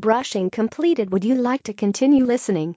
Brushing completed would you like to continue listening?